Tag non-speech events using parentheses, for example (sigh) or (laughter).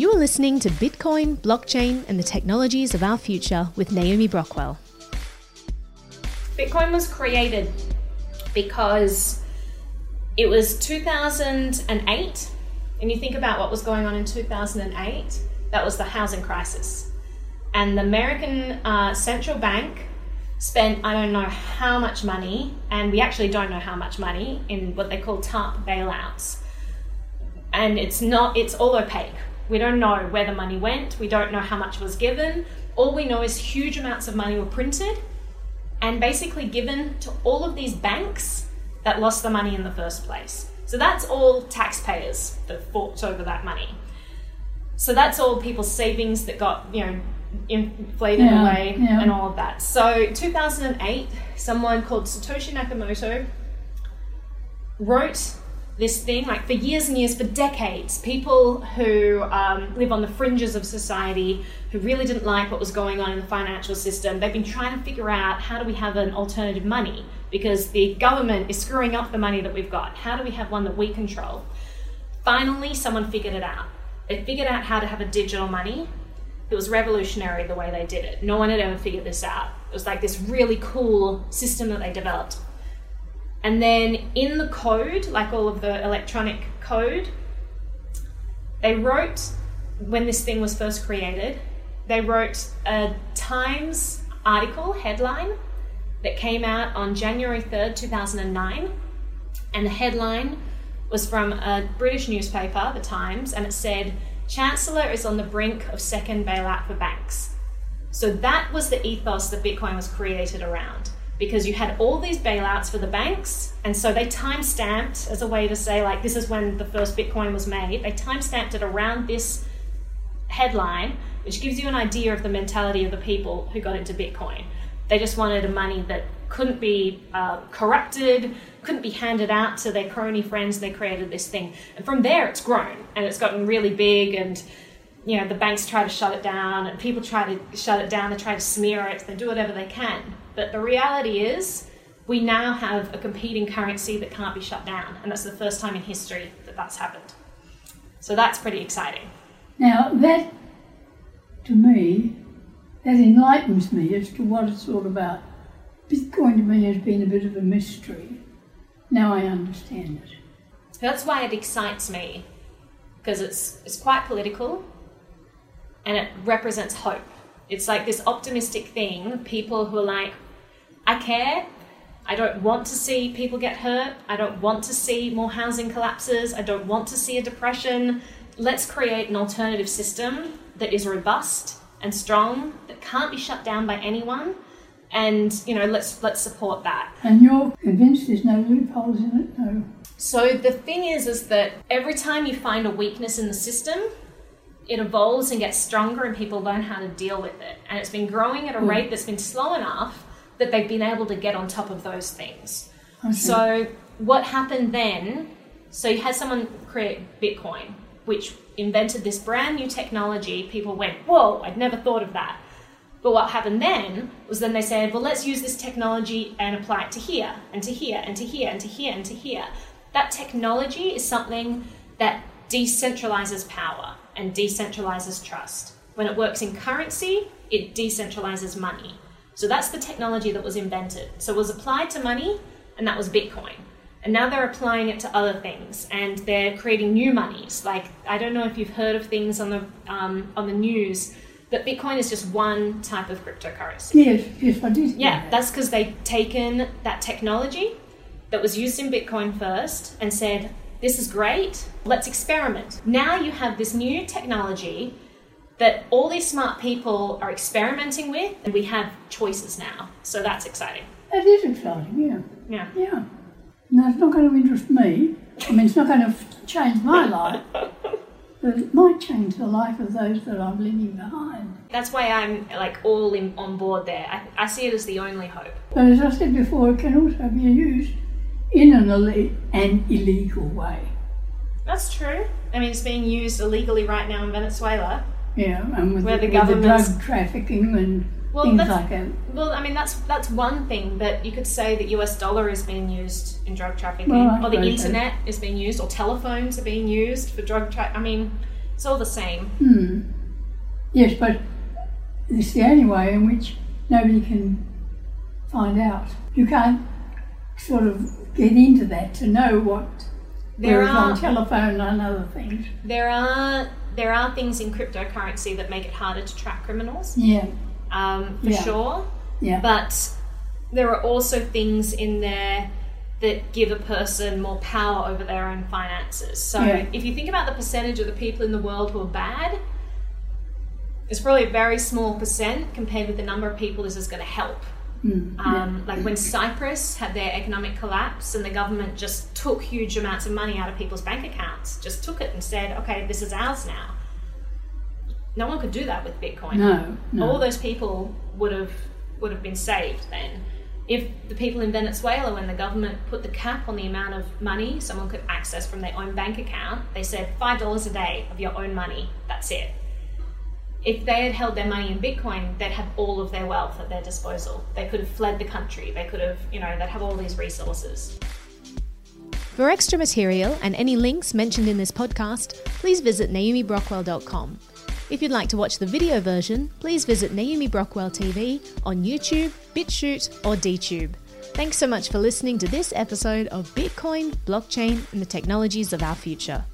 You are listening to Bitcoin, blockchain, and the technologies of our future with Naomi Brockwell. Bitcoin was created because it was 2008, and you think about what was going on in 2008, that was the housing crisis. And the American uh, central bank spent, I don't know how much money, and we actually don't know how much money in what they call TARP bailouts. And it's not, it's all opaque. We don't know where the money went, we don't know how much was given. All we know is huge amounts of money were printed and basically given to all of these banks that lost the money in the first place. So that's all taxpayers that fought over that money. So that's all people's savings that got, you know, inflated Yeah, away yeah. and all of that. So 2008, someone called Satoshi Nakamoto wrote this thing like for years and years for decades people who um, live on the fringes of society who really didn't like what was going on in the financial system they've been trying to figure out how do we have an alternative money? Because the government is screwing up the money that we've got. How do we have one that we control? Finally someone figured it out. They figured out how to have a digital money. It was revolutionary the way they did it. No one had ever figured this out. It was like this really cool system that they developed and then in the code, like all of the electronic code, they wrote, when this thing was first created, they wrote a Times article headline that came out on January 3rd, 2009. And the headline was from a British newspaper, The Times, and it said, Chancellor is on the brink of second bailout for banks. So that was the ethos that Bitcoin was created around because you had all these bailouts for the banks, and so they time stamped as a way to say, like, this is when the first Bitcoin was made. They time stamped it around this headline, which gives you an idea of the mentality of the people who got into Bitcoin. They just wanted a money that couldn't be uh, corrupted, couldn't be handed out to their crony friends. They created this thing, and from there it's grown and it's gotten really big. And you know the banks try to shut it down, and people try to shut it down. They try to smear it. They do whatever they can. But the reality is, we now have a competing currency that can't be shut down, and that's the first time in history that that's happened. So that's pretty exciting. Now, that, to me, that enlightens me as to what it's all about. Bitcoin to me has been a bit of a mystery. Now I understand it. That's why it excites me because it's it's quite political and it represents hope. It's like this optimistic thing, people who are like I care. I don't want to see people get hurt. I don't want to see more housing collapses. I don't want to see a depression. Let's create an alternative system that is robust and strong that can't be shut down by anyone and you know let's let's support that And you're convinced there's no loopholes in it? No. so the thing is, is that every time you find a weakness in the system, it evolves and gets stronger, and people learn how to deal with it. And it's been growing at a hmm. rate that's been slow enough that they've been able to get on top of those things. Okay. So what happened then? So you had someone create Bitcoin, which invented this brand new technology. People went, "Whoa! I'd never thought of that." But what happened then was then they said, well, let's use this technology and apply it to here, and to here, and to here, and to here, and to here. That technology is something that decentralizes power and decentralizes trust. When it works in currency, it decentralizes money. So that's the technology that was invented. So it was applied to money, and that was Bitcoin. And now they're applying it to other things, and they're creating new monies. Like I don't know if you've heard of things on the um, on the news, but Bitcoin is just one type of cryptocurrency. Yes, yes, I did. Yeah, that. that's because they've taken that technology that was used in Bitcoin first and said, this is great, let's experiment. Now you have this new technology that all these smart people are experimenting with, and we have choices now. So that's exciting. That is exciting, yeah. Yeah. Yeah. No, it's not going to interest me. I mean, it's not going to change my (laughs) life, but it might change the life of those that I'm leaving behind. That's why I'm like all in, on board there. I, I see it as the only hope. But as I said before, it can also be used in an, ille- an illegal way. That's true. I mean, it's being used illegally right now in Venezuela. Yeah, and with, Where the, the with the drug trafficking and Well, things that's- like that. Well, I mean that's that's one thing, but you could say the US dollar is being used in drug trafficking, Well, or the internet is being used, or telephones are being used for drug trafficking. I mean, It's all the same. Hmm. Yes, but it's the only way in which nobody can find out. You can't sort of get into that to know what There are on telephone and other things. there are there are things in cryptocurrency that make it harder to track criminals, Yeah, um, for Yeah. sure. yeah. But there are also things in there that give a person more power over their own finances. So Yeah. if you think about the percentage of the people in the world who are bad, it's probably a very small percent compared with the number of people this is going to help. Mm, Um, like when Cyprus had their economic collapse and the government just took huge amounts of money out of people's bank accounts, just took it and said, okay, this is ours now. No one could do that with Bitcoin no, no. all those people would have would have been saved then. If the people in Venezuela, when the government put the cap on the amount of money someone could access from their own bank account, they said five dollars a day of your own money. That's it. If they had held their money in Bitcoin, they'd have all of their wealth at their disposal. They could have fled the country. They could have, you know, they'd have all these resources. For extra material and any links mentioned in this podcast, please visit naomibrockwell.com. If you'd like to watch the video version, please visit Naomi Brockwell TV on YouTube, BitChute, or DTube. Thanks so much for listening to this episode of Bitcoin, Blockchain, and the Technologies of Our Future.